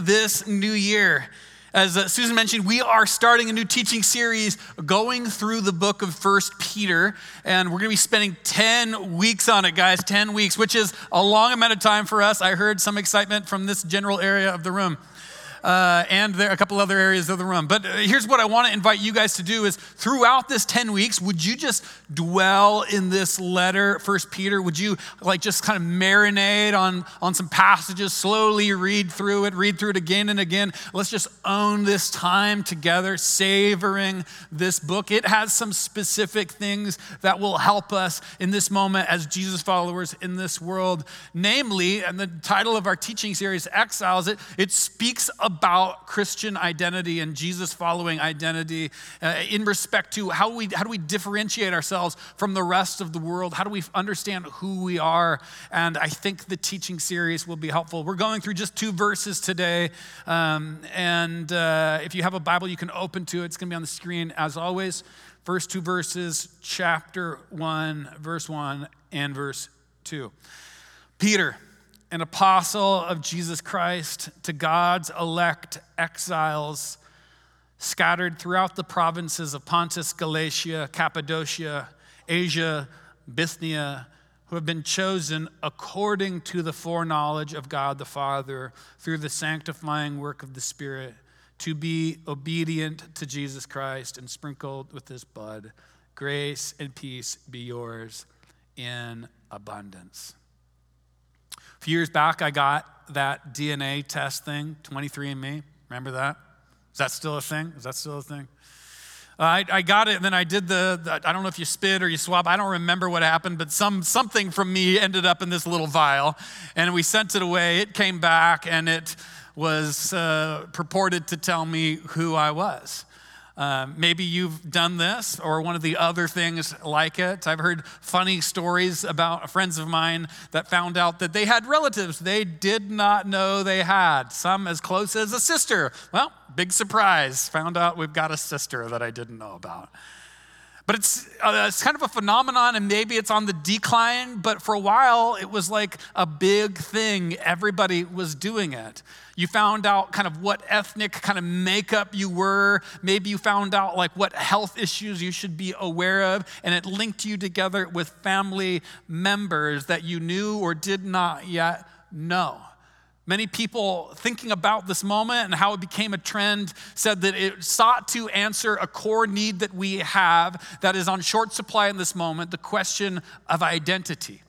this new year. As uh, Susan mentioned, we are starting a new teaching series going through the book of First Peter, and we're going to be spending 10 weeks on it, guys. 10 weeks, which is a long amount of time for us. I heard some excitement from this general area of the room uh, and there a couple other areas of the room. But uh, here's what I want to invite you guys to do is throughout this 10 weeks, would you just dwell in this letter, First Peter? Would you like just kind of marinate on, on some passages, slowly read through it, read through it again and again? Let's just own this time together, savoring this book. It has some specific things that will help us in this moment as Jesus followers in this world. Namely, and the title of our teaching series, Exiles, it, it speaks about Christian identity and Jesus following identity uh, in respect to how, we, how do we differentiate ourselves from the rest of the world? How do we understand who we are? And I think the teaching series will be helpful. We're going through just two verses today. Um, and uh, if you have a Bible, you can open to it. It's going to be on the screen as always. First two verses, chapter 1, verse 1, and verse 2. Peter an apostle of Jesus Christ to God's elect exiles scattered throughout the provinces of Pontus, Galatia, Cappadocia, Asia, Bithynia, who have been chosen according to the foreknowledge of God the Father through the sanctifying work of the Spirit to be obedient to Jesus Christ and sprinkled with his blood. Grace and peace be yours in abundance. A few years back, I got that DNA test thing, 23andMe. Remember that? Is that still a thing? Is that still a thing? Uh, I, I, got it, and then I did the, the, I don't know if you spit or you swab. I don't remember what happened, but some, something from me ended up in this little vial, and we sent it away. It came back, and it was uh, purported to tell me who I was. Uh, maybe you've done this or one of the other things like it. I've heard funny stories about friends of mine that found out that they had relatives they did not know they had, some as close as a sister. Well, big surprise, found out we've got a sister that I didn't know about. But it's, uh, it's kind of a phenomenon, and maybe it's on the decline, but for a while it was like a big thing. Everybody was doing it. You found out kind of what ethnic kind of makeup you were. Maybe you found out like what health issues you should be aware of, and it linked you together with family members that you knew or did not yet know. Many people thinking about this moment and how it became a trend said that it sought to answer a core need that we have that is on short supply in this moment the question of identity,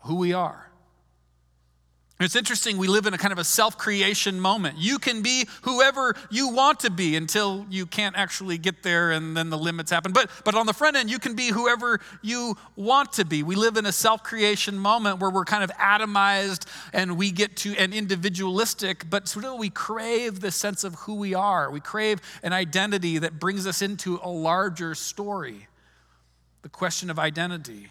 who we are. It's interesting, we live in a kind of a self creation moment. You can be whoever you want to be until you can't actually get there and then the limits happen. But, but on the front end, you can be whoever you want to be. We live in a self creation moment where we're kind of atomized and we get to an individualistic, but still we crave the sense of who we are. We crave an identity that brings us into a larger story. The question of identity.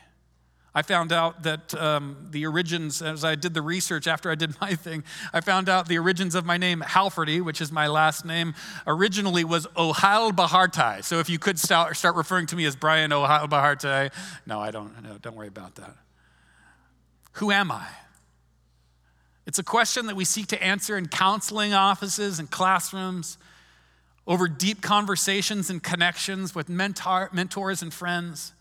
I found out that um, the origins, as I did the research after I did my thing, I found out the origins of my name, Halferty, which is my last name, originally was Ohal Bahartai. So if you could start, start referring to me as Brian Ohal Bahartai, no, I don't, no, don't worry about that. Who am I? It's a question that we seek to answer in counseling offices and classrooms, over deep conversations and connections with mentor, mentors and friends.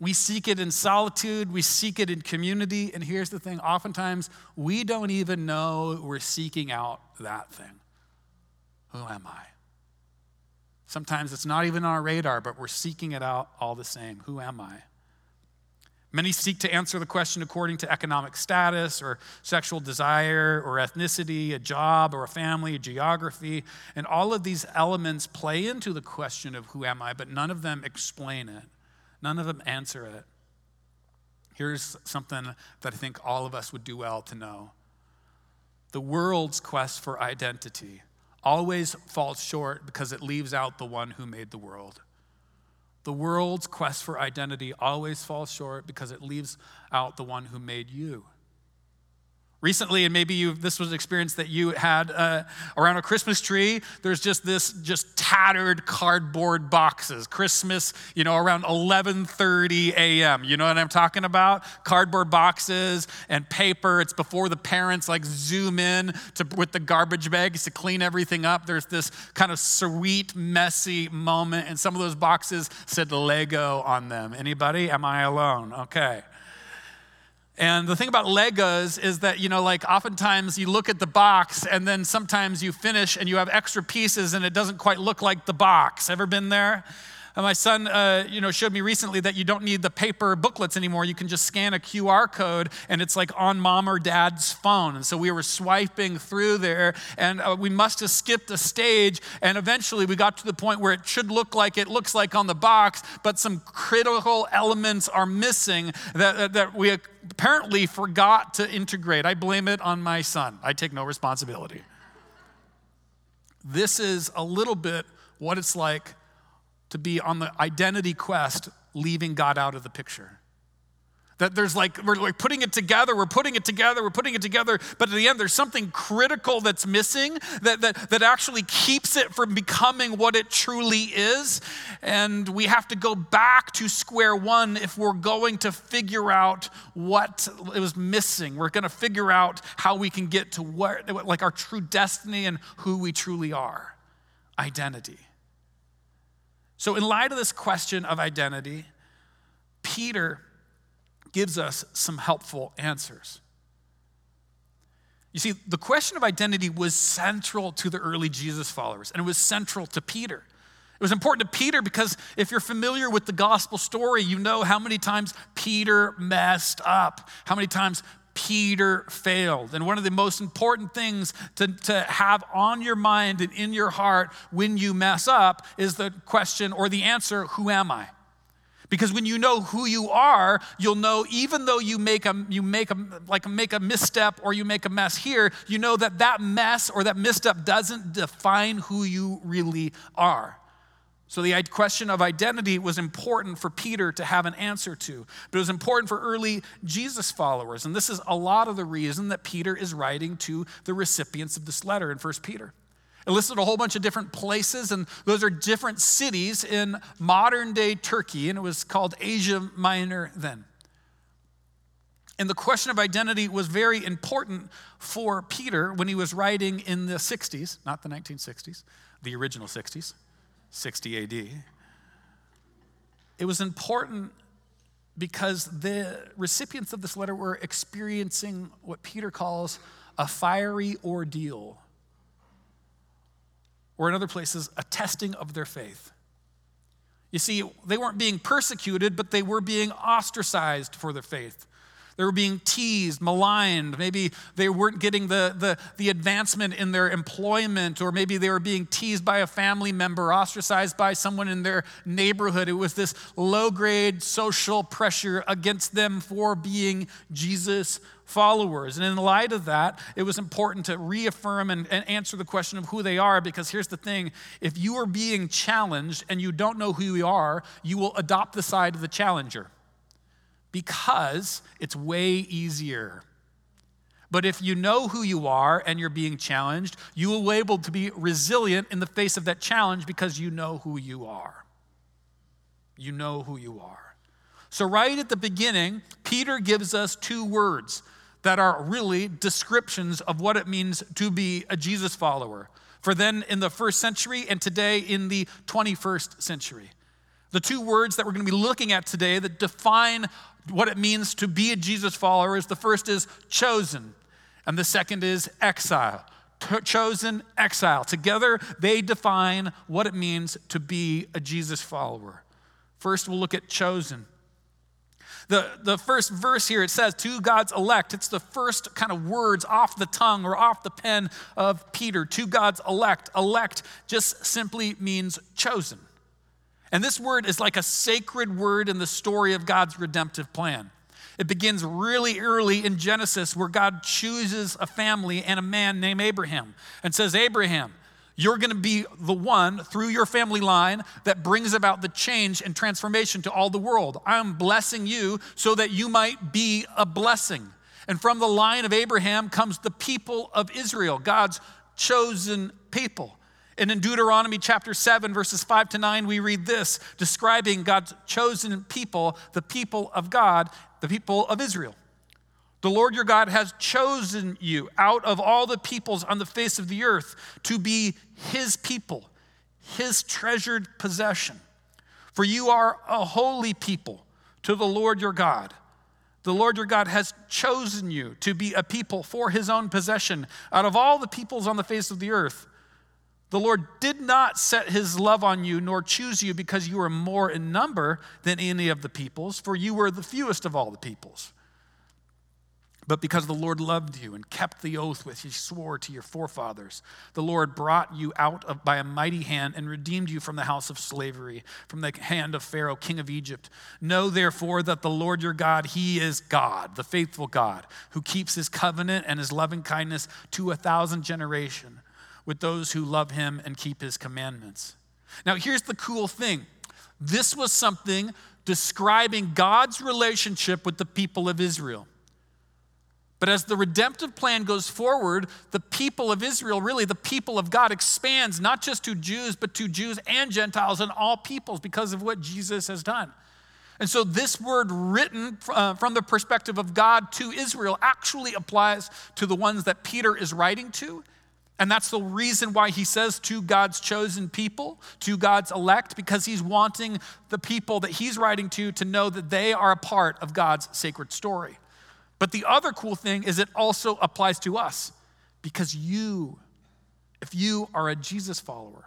We seek it in solitude, we seek it in community. And here's the thing oftentimes, we don't even know we're seeking out that thing. Who am I? Sometimes it's not even on our radar, but we're seeking it out all the same. Who am I? Many seek to answer the question according to economic status or sexual desire or ethnicity, a job or a family, a geography. And all of these elements play into the question of who am I, but none of them explain it. None of them answer it. Here's something that I think all of us would do well to know the world's quest for identity always falls short because it leaves out the one who made the world. The world's quest for identity always falls short because it leaves out the one who made you. Recently, and maybe you this was an experience that you had uh, around a Christmas tree. There's just this just tattered cardboard boxes. Christmas, you know, around 11:30 a.m. You know what I'm talking about? Cardboard boxes and paper. It's before the parents like zoom in to, with the garbage bags to clean everything up. There's this kind of sweet, messy moment, and some of those boxes said Lego on them. Anybody? Am I alone? Okay. And the thing about Legos is that, you know, like oftentimes you look at the box and then sometimes you finish and you have extra pieces and it doesn't quite look like the box. Ever been there? And my son, uh, you know, showed me recently that you don't need the paper booklets anymore. You can just scan a QR code, and it's like on mom or dad's phone. And so we were swiping through there, and uh, we must have skipped a stage. And eventually, we got to the point where it should look like it looks like on the box, but some critical elements are missing that, that we apparently forgot to integrate. I blame it on my son. I take no responsibility. This is a little bit what it's like to be on the identity quest, leaving God out of the picture. That there's like, we're like putting it together, we're putting it together, we're putting it together, but at the end, there's something critical that's missing that, that, that actually keeps it from becoming what it truly is. And we have to go back to square one if we're going to figure out what it was missing. We're going to figure out how we can get to what, like our true destiny and who we truly are identity. So, in light of this question of identity, Peter gives us some helpful answers. You see, the question of identity was central to the early Jesus followers, and it was central to Peter. It was important to Peter because if you're familiar with the gospel story, you know how many times Peter messed up, how many times Peter failed. And one of the most important things to, to have on your mind and in your heart when you mess up is the question or the answer who am I? Because when you know who you are, you'll know even though you make a you make a like make a misstep or you make a mess here, you know that that mess or that misstep doesn't define who you really are. So the question of identity was important for Peter to have an answer to, but it was important for early Jesus followers. And this is a lot of the reason that Peter is writing to the recipients of this letter in 1 Peter. It listed a whole bunch of different places, and those are different cities in modern day Turkey, and it was called Asia Minor then. And the question of identity was very important for Peter when he was writing in the 60s, not the 1960s, the original 60s. 60 AD. It was important because the recipients of this letter were experiencing what Peter calls a fiery ordeal, or in other places, a testing of their faith. You see, they weren't being persecuted, but they were being ostracized for their faith. They were being teased, maligned. Maybe they weren't getting the, the, the advancement in their employment, or maybe they were being teased by a family member, ostracized by someone in their neighborhood. It was this low grade social pressure against them for being Jesus followers. And in light of that, it was important to reaffirm and, and, answer the question of who they are because here's the thing if you are being challenged and you don't know who you are, you will adopt the side of the challenger because it's way easier. But if you know who you are and you're being challenged, you will be able to be resilient in the face of that challenge because you know who you are. You know who you are. So, right at the beginning, Peter gives us two words that are really descriptions of what it means to be a Jesus follower. For then in the first century and today in the 21st century. The two words that we're going to be looking at today that define what it means to be a Jesus follower is the first is chosen, and the second is exile. chosen, exile. Together, they define what it means to be a Jesus follower. First, we'll look at chosen. The, the first verse here, it says, to God's elect. It's the first kind of words off the tongue or off the pen of Peter. To God's elect. Elect just simply means chosen. And this word is like a sacred word in the story of God's redemptive plan. It begins really early in Genesis where God chooses a family and a man named Abraham and says, Abraham, you're going to be the one through your family line that brings about the change and transformation to all the world. I'm blessing you so that you might be a blessing. And from the line of Abraham comes the people of Israel, God's chosen people. And in Deuteronomy chapter 7, verses 5 to 9, we read this describing God's chosen people, the people of God, the people of Israel. The Lord your God has chosen you out of all the peoples on the face of the earth to be his people, his treasured possession. For you are a holy people to the Lord your God. The Lord your God has chosen you to be a people for his own possession out of all the peoples on the face of the earth. The Lord did not set his love on you, nor choose you because you were more in number than any of the peoples, for you were the fewest of all the peoples. But because the Lord loved you and kept the oath which he swore to your forefathers, the Lord brought you out of, by a mighty hand and redeemed you from the house of slavery, from the hand of Pharaoh, king of Egypt. Know therefore that the Lord your God, he is God, the faithful God, who keeps his covenant and his loving kindness to a thousand generation with those who love him and keep his commandments. Now, here's the cool thing this was something describing God's relationship with the people of Israel. But as the redemptive plan goes forward, the people of Israel, really the people of God, expands not just to Jews, but to Jews and Gentiles and all peoples because of what Jesus has done. And so, this word written uh, from the perspective of God to Israel actually applies to the ones that Peter is writing to. And that's the reason why he says to God's chosen people, to God's elect, because he's wanting the people that he's writing to to know that they are a part of God's sacred story. But the other cool thing is it also applies to us because you, if you are a Jesus follower,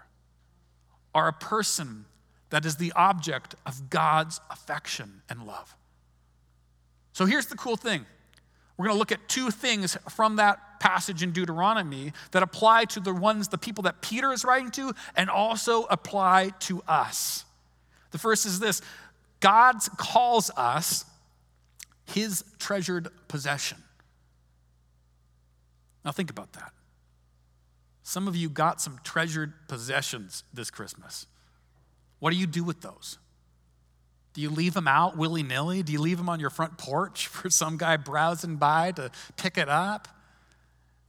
are a person that is the object of God's affection and love. So here's the cool thing. We're going to look at two things from that passage in Deuteronomy that apply to the ones, the people that Peter is writing to, and also apply to us. The first is this God calls us his treasured possession. Now, think about that. Some of you got some treasured possessions this Christmas. What do you do with those? Do you leave them out willy nilly? Do you leave them on your front porch for some guy browsing by to pick it up?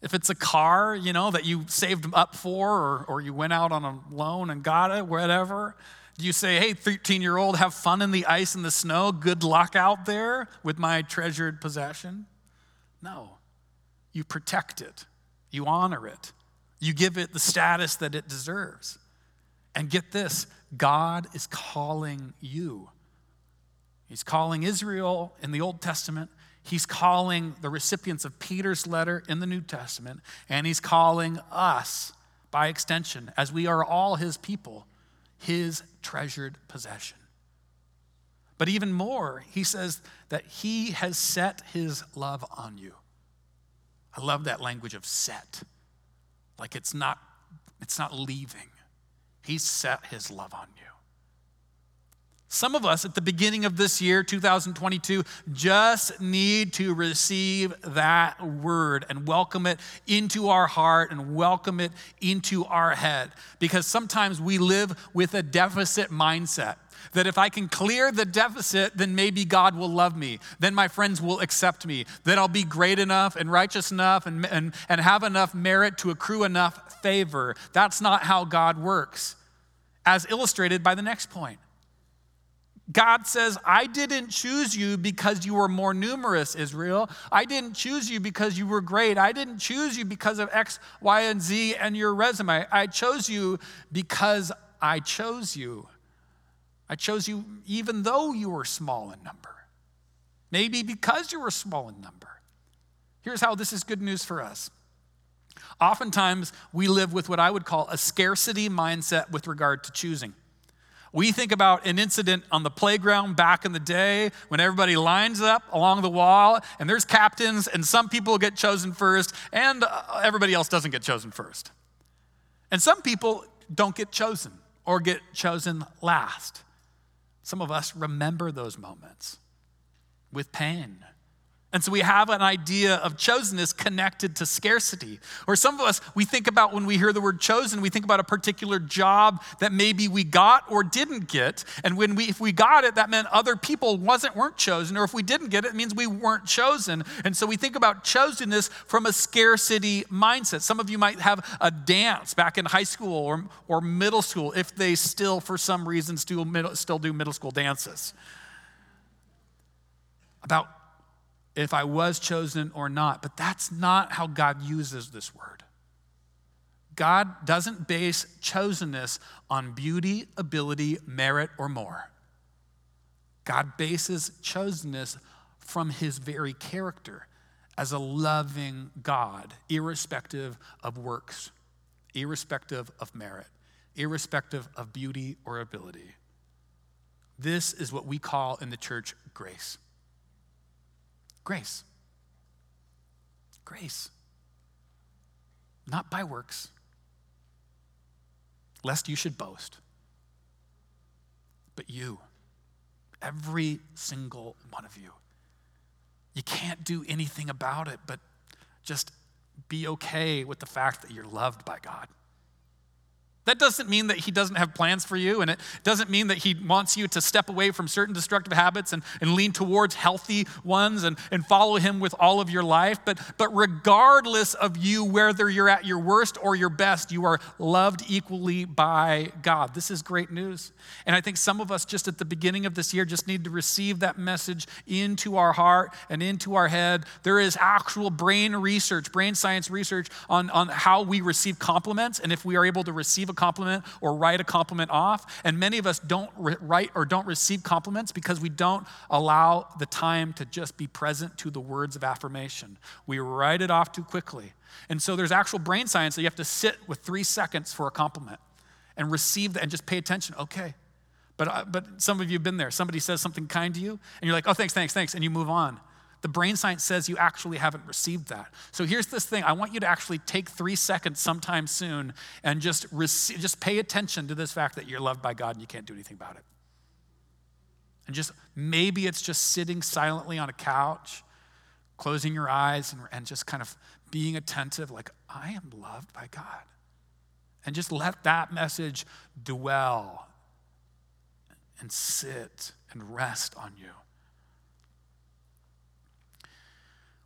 If it's a car, you know, that you saved up for, or, or you went out on a loan and got it, whatever, do you say, hey, 13 year old, have fun in the ice and the snow? Good luck out there with my treasured possession? No. You protect it, you honor it, you give it the status that it deserves. And get this God is calling you. He's calling Israel in the Old Testament. He's calling the recipients of Peter's letter in the New Testament. And he's calling us by extension, as we are all his people his treasured possession. But even more, he says that he has set his love on you. I love that language of set. Like it's not it's not leaving. He set his love on you. Some of us at the beginning of this year, 2022, just need to receive that word and welcome it into our heart and welcome it into our head. Because sometimes we live with a deficit mindset that if I can clear the deficit, then maybe God will love me. Then my friends will accept me. Then I'll be great enough and righteous enough and, and, and have enough merit to accrue enough favor. That's not how God works, as illustrated by the next point. God says, I didn't choose you because you were more numerous, Israel. I didn't choose you because you were great. I didn't choose you because of X, Y, and Z and your resume. I chose you because I chose you. I chose you even though you were small in number. Maybe because you were small in number. Here's how this is good news for us. Oftentimes, we live with what I would call a scarcity mindset with regard to choosing. We think about an incident on the playground back in the day when everybody lines up along the wall and there's captains and some people get chosen first and uh, everybody else doesn't get chosen first. And some people don't get chosen or get chosen last. Some of us remember those moments with pain And so we have an idea of chosenness connected to scarcity. Or some of us, we think about when we hear the word chosen, we think about a particular job that maybe we got or didn't get. And when we, if we got it, that meant other people wasn't, weren't chosen. Or if we didn't get it, it means we weren't chosen. And so we think about chosenness from a scarcity mindset. Some of you might have a dance back in high school or, or middle school if they still, for some reason, still, still do middle school dances. About if I was chosen or not. But that's not how God uses this word. God doesn't base chosenness on beauty, ability, merit, or more. God bases chosenness from his very character as a loving God, irrespective of works, irrespective of merit, irrespective of beauty or ability. This is what we call in the church grace. Grace. Grace. Not by works, lest you should boast, but you, every single one of you. You can't do anything about it, but just be okay with the fact that you're loved by God. That doesn't mean that he doesn't have plans for you, and it doesn't mean that he wants you to step away from certain destructive habits and, and lean towards healthy ones and, and follow him with all of your life. But, but regardless of you, whether you're at your worst or your best, you are loved equally by God. This is great news. And I think some of us just at the beginning of this year just need to receive that message into our heart and into our head. There is actual brain research, brain science research on, on how we receive compliments and if we are able to receive a compliment or write a compliment off. And many of us don't write or don't receive compliments because we don't allow the time to just be present to the words of affirmation. We write it off too quickly. And so there's actual brain science that you have to sit with three seconds for a compliment and receive that and just pay attention. Okay. But, uh, but some of you have been there. Somebody says something kind to you, and you're like, oh, thanks, thanks, thanks, and you move on. The brain science says you actually haven't received that. So here's this thing I want you to actually take three seconds sometime soon and just, just pay attention to this fact that you're loved by God and you can't do anything about it. And just maybe it's just sitting silently on a couch, closing your eyes, and, and just kind of being attentive, like, I am loved by God. And just let that message dwell and sit and rest on you.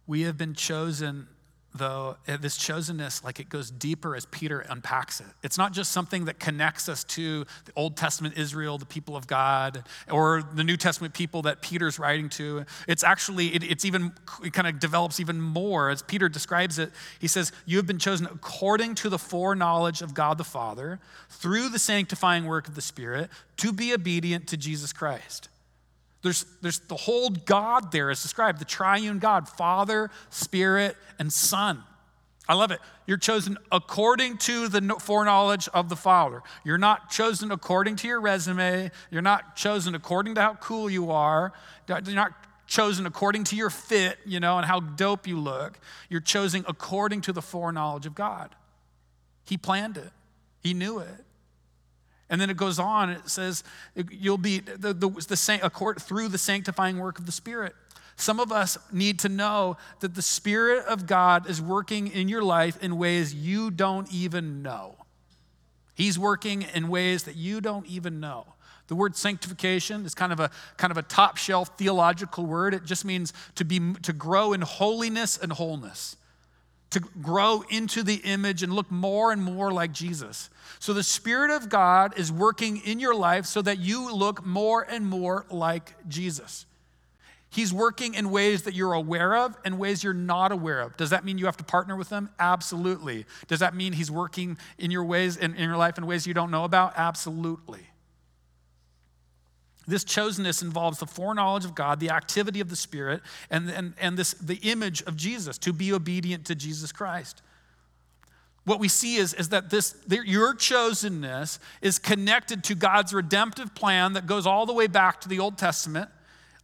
We have been chosen, though, eh, this chosenness, like it goes deeper as Peter unpacks it. It's not just something that connects us to the Old Testament Israel, the people of God, or the New Testament people that Peter's writing to. It's actually, it, it's even, it kind of develops even more. As Peter describes it, he says, You have been chosen according to the foreknowledge of God the Father, through the sanctifying work of the Spirit, to be obedient to Jesus Christ. There's, there's the whole God there is described the triune God, Father, Spirit, and Son. I love it. You're chosen according to the foreknowledge of the Father. You're not chosen according to your resume. You're not chosen according to how cool you are. You're not chosen according to your fit, you know, and how dope you look. You're chosen according to the foreknowledge of God. He planned it, He knew it. And then it goes on, it says, you'll be the, the, the, through the sanctifying work of the Spirit. Some of us need to know that the Spirit of God is working in your life in ways you don't even know. He's working in ways that you don't even know. The word sanctification is kind of a kind of a top shelf theological word. It just means to be to grow in holiness and wholeness to grow into the image and look more and more like Jesus. So the Spirit of God is working in your life so that you look more and more like Jesus. He's working in ways that you're aware of and ways you're not aware of. Does that mean you have to partner with him? Absolutely. Does that mean he's working in your ways in, in your life in ways you don't know about? Absolutely. This chosenness involves the foreknowledge of God, the activity of the Spirit, and, and, and this, the image of Jesus, to be obedient to Jesus Christ. What we see is, is that this, your chosenness is connected to God's redemptive plan that goes all the way back to the Old Testament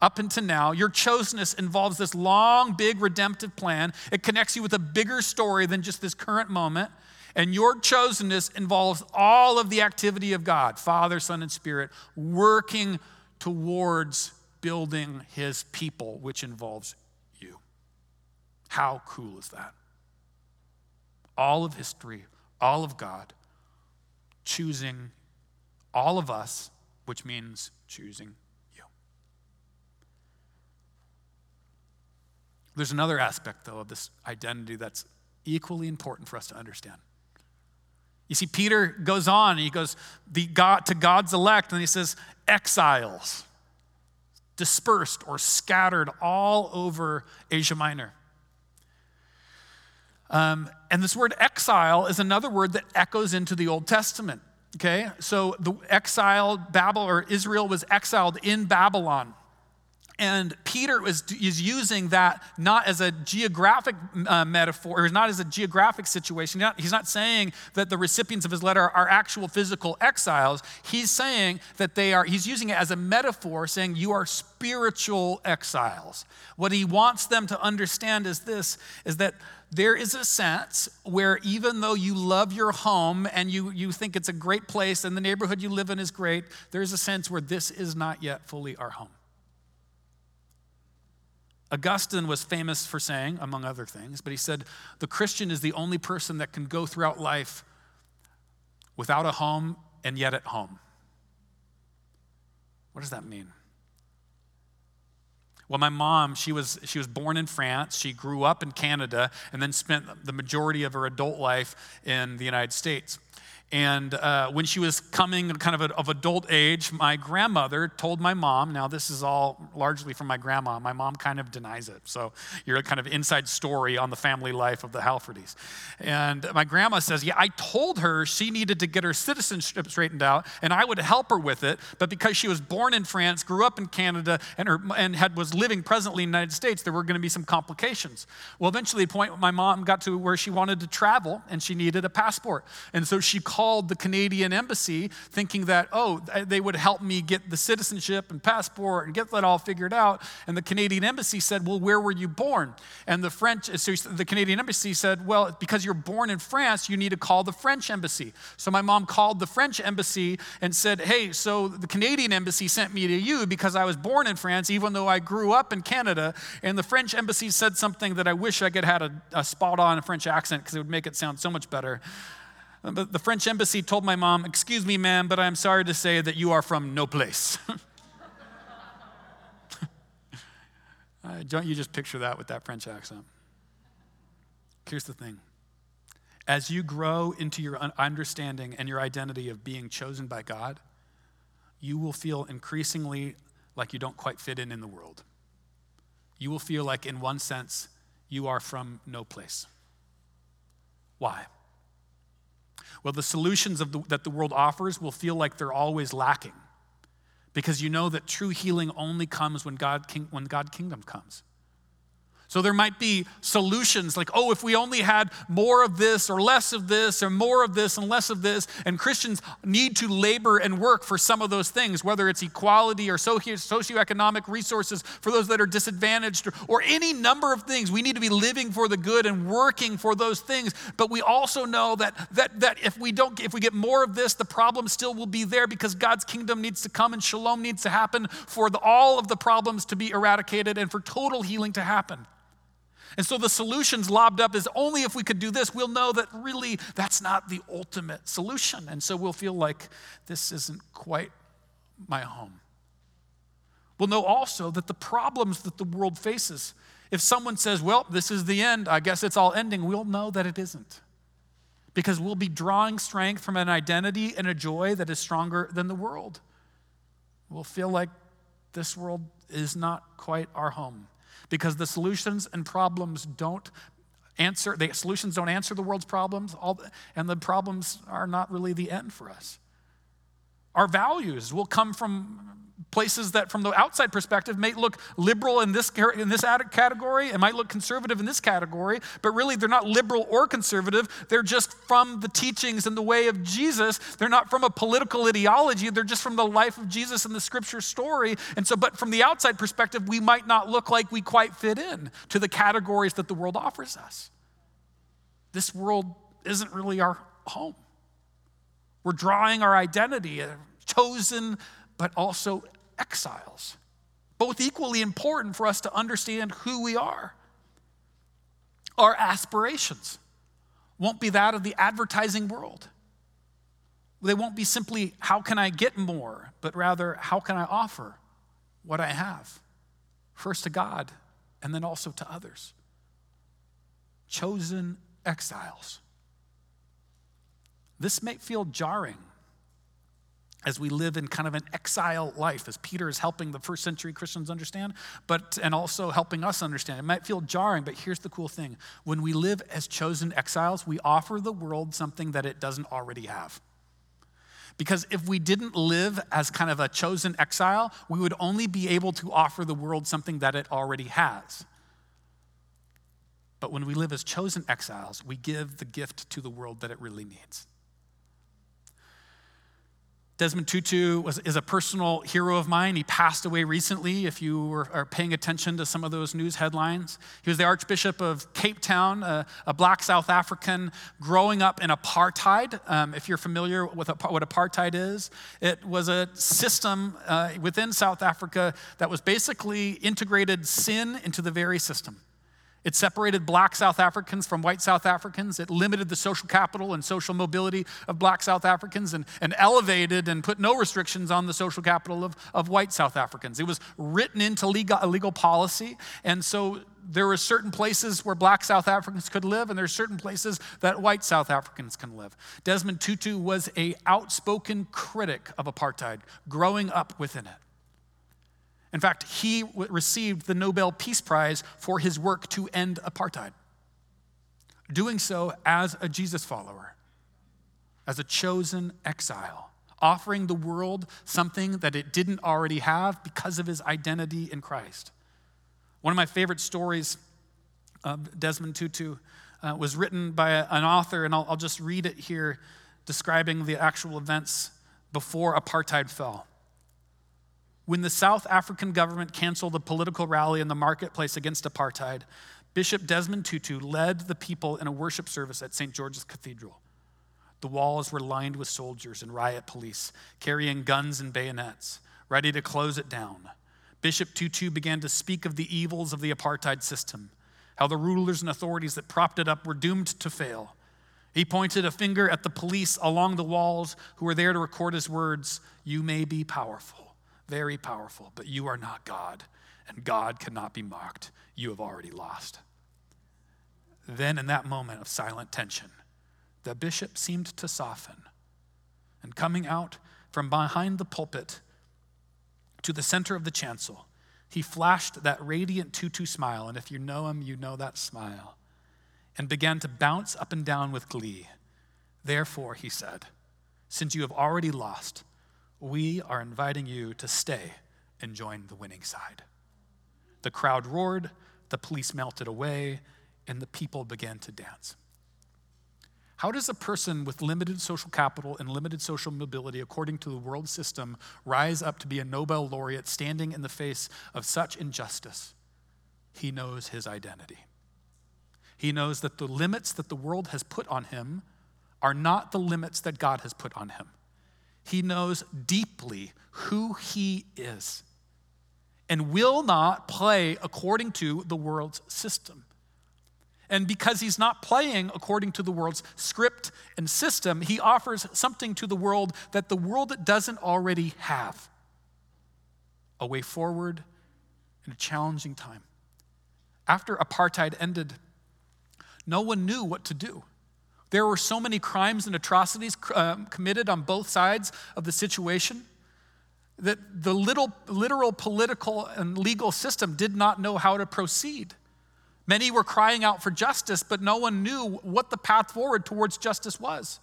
up until now. Your chosenness involves this long, big redemptive plan. It connects you with a bigger story than just this current moment. And your chosenness involves all of the activity of God, Father, Son, and Spirit, working towards building his people, which involves you. How cool is that? All of history, all of God, choosing all of us, which means choosing you. There's another aspect, though, of this identity that's equally important for us to understand. You see, Peter goes on, he goes the God, to God's elect, and he says, exiles, dispersed or scattered all over Asia Minor. Um, and this word exile is another word that echoes into the Old Testament. Okay, so the exile, Babel or Israel was exiled in Babylon. And Peter is, is using that not as a geographic uh, metaphor, or not as a geographic situation. He's not, he's not saying that the recipients of his letter are actual physical exiles. He's saying that they are, he's using it as a metaphor, saying you are spiritual exiles. What he wants them to understand is this is that there is a sense where even though you love your home and you, you think it's a great place and the neighborhood you live in is great, there's a sense where this is not yet fully our home. Augustine was famous for saying, among other things, but he said, the Christian is the only person that can go throughout life without a home and yet at home. What does that mean? Well, my mom, she was, she was born in France. She grew up in Canada and then spent the majority of her adult life in the United States. And uh, when she was coming kind of a, of adult age, my grandmother told my mom, now this is all largely from my grandma. My mom kind of denies it. So you're a kind of inside story on the family life of the Halfords. And my grandma says, Yeah, I told her she needed to get her citizenship straightened out and I would help her with it. But because she was born in France, grew up in Canada, and, her, and had, was living presently in the United States, there were going to be some complications. Well, eventually, the point my mom got to where she wanted to travel and she needed a passport. And so she called called the Canadian embassy thinking that, oh, they would help me get the citizenship and passport and get that all figured out. And the Canadian embassy said, well, where were you born? And the French, so the Canadian embassy said, well, because you're born in France, you need to call the French embassy. So my mom called the French embassy and said, hey, so the Canadian embassy sent me to you because I was born in France, even though I grew up in Canada. And the French embassy said something that I wish I could have had a, a spot on French accent because it would make it sound so much better. But the French embassy told my mom, Excuse me, ma'am, but I'm sorry to say that you are from no place. uh, don't you just picture that with that French accent? Here's the thing as you grow into your understanding and your identity of being chosen by God, you will feel increasingly like you don't quite fit in in the world. You will feel like, in one sense, you are from no place. Why? Well, the solutions the, that the world offers will feel like they're always lacking because you know that true healing only comes when God, when God kingdom comes. So there might be solutions like, oh, if we only had more of this or less of this or more of this and less of this. And Christians need to labor and work for some of those things, whether it's equality or socioeconomic resources for those that are disadvantaged or, or any number of things. We need to be living for the good and working for those things. But we also know that, that, that if we don't, if we get more of this, the problem still will be there because God's kingdom needs to come and shalom needs to happen for the, all of the problems to be eradicated and for total healing to happen. And so the solutions lobbed up is only if we could do this, we'll know that really that's not the ultimate solution. And so we'll feel like this isn't quite my home. We'll know also that the problems that the world faces, if someone says, well, this is the end, I guess it's all ending, we'll know that it isn't. Because we'll be drawing strength from an identity and a joy that is stronger than the world. We'll feel like this world is not quite our home because the solutions and problems don't answer the solutions don't answer the world's problems all, and the problems are not really the end for us. Our values will come from places that from the outside perspective may look liberal in this, in this category and might look conservative in this category, but really they're not liberal or conservative. They're just from the teachings and the way of Jesus. They're not from a political ideology. They're just from the life of Jesus and the scripture story. And so, but from the outside perspective, we might not look like we quite fit in to the categories that the world offers us. This world isn't really our home. We're drawing our identity, uh, chosen but also exiles. Both equally important for us to understand who we are. Our aspirations won't be that of the advertising world. They won't be simply, how can I get more, but rather, how can I offer what I have? First to God, and then also to others. Chosen exiles. This may feel jarring as we live in kind of an exile life, as Peter is helping the first century Christians understand, but and also helping us understand. It might feel jarring, but here's the cool thing. When we live as chosen exiles, we offer the world something that it doesn't already have. Because if we didn't live as kind of a chosen exile, we would only be able to offer the world something that it already has. But when we live as chosen exiles, we give the gift to the world that it really needs. Desmond Tutu was, is a personal hero of mine. He passed away recently, if you were, are paying attention to some of those news headlines. He was the Archbishop of Cape Town, a, a black South African growing up in apartheid. Um, if you're familiar with what apartheid is, it was a system uh, within South Africa that was basically integrated sin into the very system. It separated black South Africans from white South Africans. It limited the social capital and social mobility of black South Africans and, and elevated and put no restrictions on the social capital of, of white South Africans. It was written into legal, legal policy. And so there were certain places where black South Africans could live, and there are certain places that white South Africans can live. Desmond Tutu was a outspoken critic of apartheid, growing up within it. In fact, he received the Nobel Peace Prize for his work to end apartheid, doing so as a Jesus follower, as a chosen exile, offering the world something that it didn't already have because of his identity in Christ. One of my favorite stories of Desmond Tutu uh, was written by an author, and I'll, I'll just read it here, describing the actual events before apartheid fell. When the South African government canceled a political rally in the marketplace against apartheid, Bishop Desmond Tutu led the people in a worship service at St. George's Cathedral. The walls were lined with soldiers and riot police carrying guns and bayonets, ready to close it down. Bishop Tutu began to speak of the evils of the apartheid system, how the rulers and authorities that propped it up were doomed to fail. He pointed a finger at the police along the walls who were there to record his words You may be powerful very powerful, but you are not God, and God cannot be mocked. You have already lost. Then, in that moment of silent tension, the bishop seemed to soften, and coming out from behind the pulpit to the center of the chancel, he flashed that radiant tutu smile, and if you know him, you know that smile, and began to bounce up and down with glee. Therefore, he said, since you have already lost, we are inviting you to stay and join the winning side. The crowd roared, the police melted away, and the people began to dance. How does a person with limited social capital and limited social mobility, according to the world system, rise up to be a Nobel laureate standing in the face of such injustice? He knows his identity. He knows that the limits that the world has put on him are not the limits that God has put on him. He knows deeply who he is and will not play according to the world's system. And because he's not playing according to the world's script and system, he offers something to the world that the world doesn't already have a way forward in a challenging time. After apartheid ended, no one knew what to do. There were so many crimes and atrocities uh, committed on both sides of the situation that the little, literal political and legal system did not know how to proceed. Many were crying out for justice, but no one knew what the path forward towards justice was.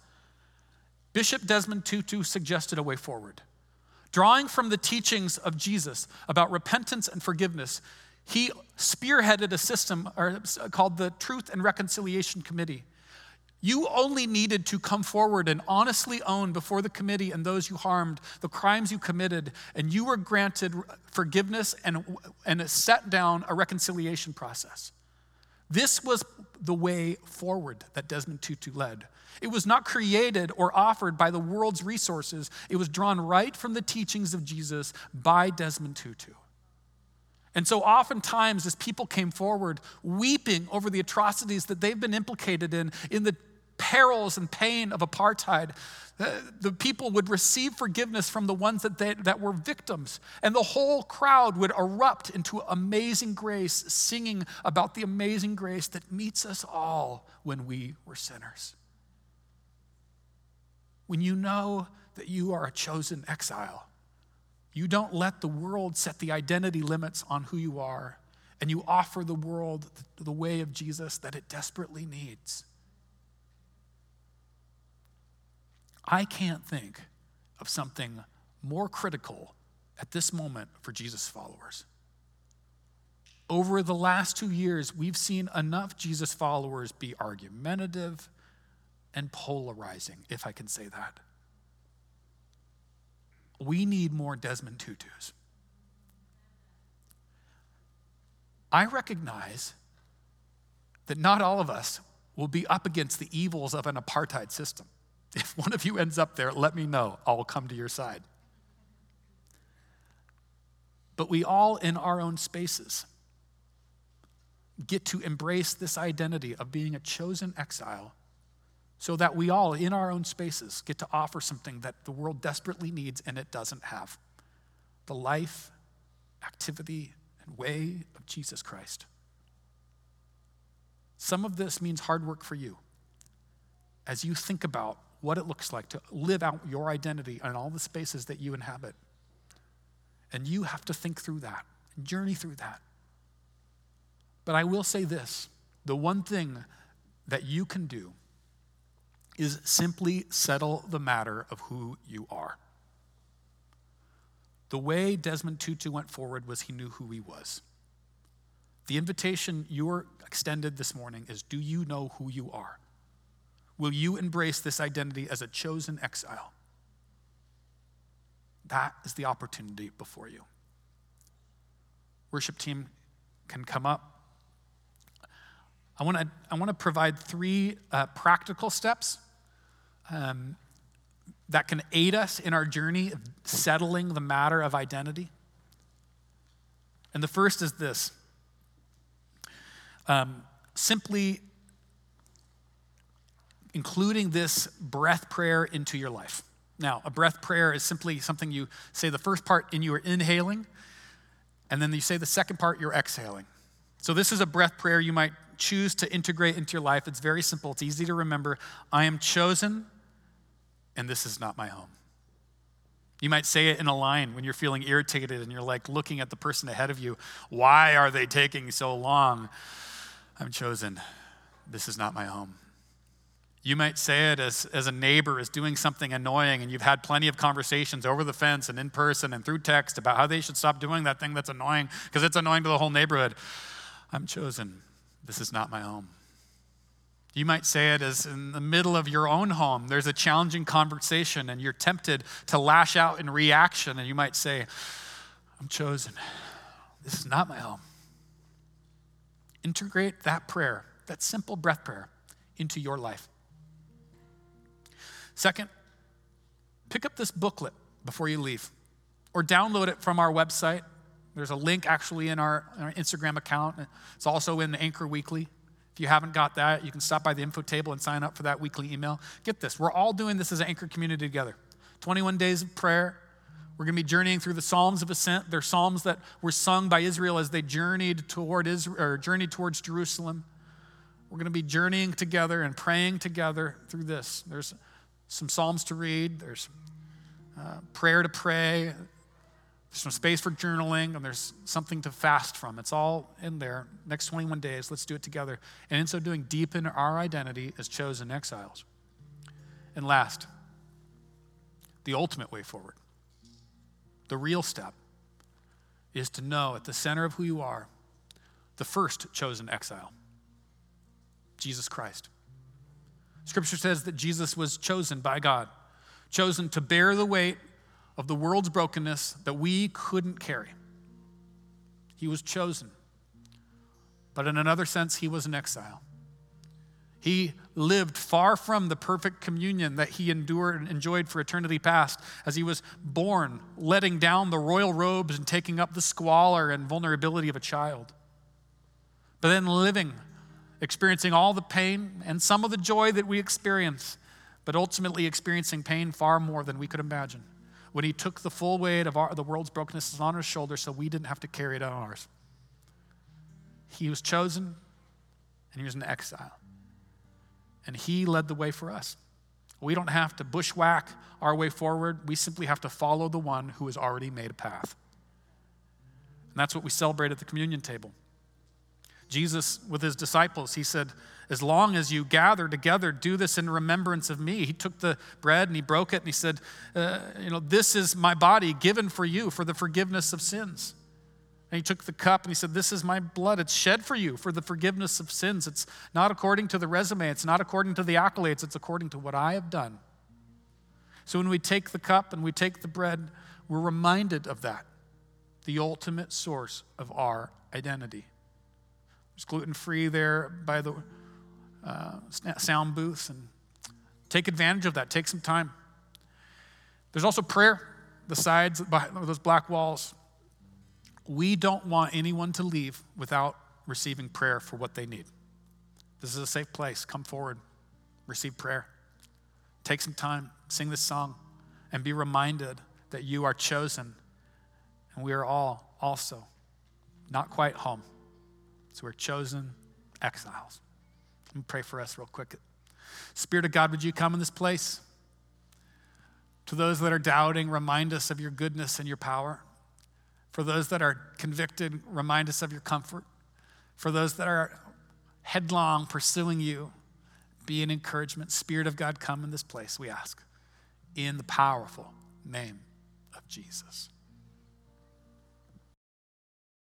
Bishop Desmond Tutu suggested a way forward. Drawing from the teachings of Jesus about repentance and forgiveness, he spearheaded a system called the Truth and Reconciliation Committee. You only needed to come forward and honestly own before the committee and those you harmed the crimes you committed, and you were granted forgiveness and, and set down a reconciliation process. This was the way forward that Desmond Tutu led. It was not created or offered by the world's resources, it was drawn right from the teachings of Jesus by Desmond Tutu. And so, oftentimes, as people came forward weeping over the atrocities that they've been implicated in, in the perils and pain of apartheid, the people would receive forgiveness from the ones that, they, that were victims. And the whole crowd would erupt into amazing grace, singing about the amazing grace that meets us all when we were sinners. When you know that you are a chosen exile, you don't let the world set the identity limits on who you are, and you offer the world the way of Jesus that it desperately needs. I can't think of something more critical at this moment for Jesus followers. Over the last two years, we've seen enough Jesus followers be argumentative and polarizing, if I can say that. We need more Desmond Tutus. I recognize that not all of us will be up against the evils of an apartheid system. If one of you ends up there, let me know. I'll come to your side. But we all, in our own spaces, get to embrace this identity of being a chosen exile so that we all, in our own spaces, get to offer something that the world desperately needs and it doesn't have the life, activity, and way of Jesus Christ. Some of this means hard work for you as you think about what it looks like to live out your identity in all the spaces that you inhabit. And you have to think through that, journey through that. But I will say this the one thing that you can do is simply settle the matter of who you are. The way Desmond Tutu went forward was he knew who he was. The invitation you're extended this morning is do you know who you are? Will you embrace this identity as a chosen exile? That is the opportunity before you. Worship team can come up. I want to I want to provide three uh, practical steps um, that can aid us in our journey of settling the matter of identity. And the first is this um, simply including this breath prayer into your life. Now, a breath prayer is simply something you say the first part and you are inhaling, and then you say the second part, you're exhaling. So, this is a breath prayer you might choose to integrate into your life. It's very simple, it's easy to remember. I am chosen, and this is not my home. You might say it in a line when you're feeling irritated and you're like looking at the person ahead of you. Why are they taking so long? I'm chosen. This is not my home. You might say it as, as a neighbor is doing something annoying, and you've had plenty of conversations over the fence and in person and through text about how they should stop doing that thing that's annoying because it's annoying to the whole neighborhood. I'm chosen. This is not my home. You might say it as in the middle of your own home, there's a challenging conversation, and you're tempted to lash out in reaction, and you might say, I'm chosen. This is not my home. Integrate that prayer, that simple breath prayer, into your life. Second, pick up this booklet before you leave or download it from our website. There's a link actually in our, in our, Instagram account. It's also in the Anchor Weekly. If you haven't got that, you can stop by the info table and sign up for that weekly email. Get this, we're all doing this as an Anchor community together. 21 days of prayer. We're going to be journeying through the Psalms of Ascent. They're psalms that were sung by Israel as they journeyed toward Israel, or journeyed towards Jerusalem. We're going to be journeying together and praying together through this. There's some Psalms to read, there's uh, prayer to pray, there's some space for journaling, and there's something to fast from. It's all in there. Next 21 days, let's do it together. And in so doing, deepen our identity as chosen exiles. And last, the ultimate way forward, the real step, is to know at the center of who you are, the first chosen exile, Jesus Christ. Scripture says that Jesus was chosen by God, chosen to bear the weight of the world's brokenness that we couldn't carry. He was chosen. But in another sense, he was an exile. He lived far from the perfect communion that he endured and enjoyed for eternity past as he was born, letting down the royal robes and taking up the squalor and vulnerability of a child. But then living, experiencing all the pain and some of the joy that we experience, but ultimately experiencing pain far more than we could imagine. When he took the full weight of our, the world's brokenness on his shoulders so we didn't have to carry it on ours. He was chosen and he was in exile and He led the way for us. We don't have to bushwhack our way forward. We simply have to follow the one who has already made a path. And that's what we celebrate at the communion table. Jesus, with his disciples, he said, As long as you gather together, do this in remembrance of me. He took the bread and he broke it and he said, uh, You know, this is my body given for you for the forgiveness of sins. And he took the cup and he said, This is my blood. It's shed for you for the forgiveness of sins. It's not according to the resume, it's not according to the accolades, it's according to what I have done. So when we take the cup and we take the bread, we're reminded of that, the ultimate source of our identity. There's gluten free there by the uh, sound booth, and take advantage of that. Take some time. There's also prayer, the sides those black walls. We don't want anyone to leave without receiving prayer for what they need. This is a safe place. Come forward, receive prayer. Take some time, sing this song, and be reminded that you are chosen and we are all also not quite home. So we're chosen exiles. Let me pray for us real quick. Spirit of God, would you come in this place? To those that are doubting, remind us of your goodness and your power. For those that are convicted, remind us of your comfort. For those that are headlong pursuing you, be an encouragement. Spirit of God, come in this place, we ask, in the powerful name of Jesus.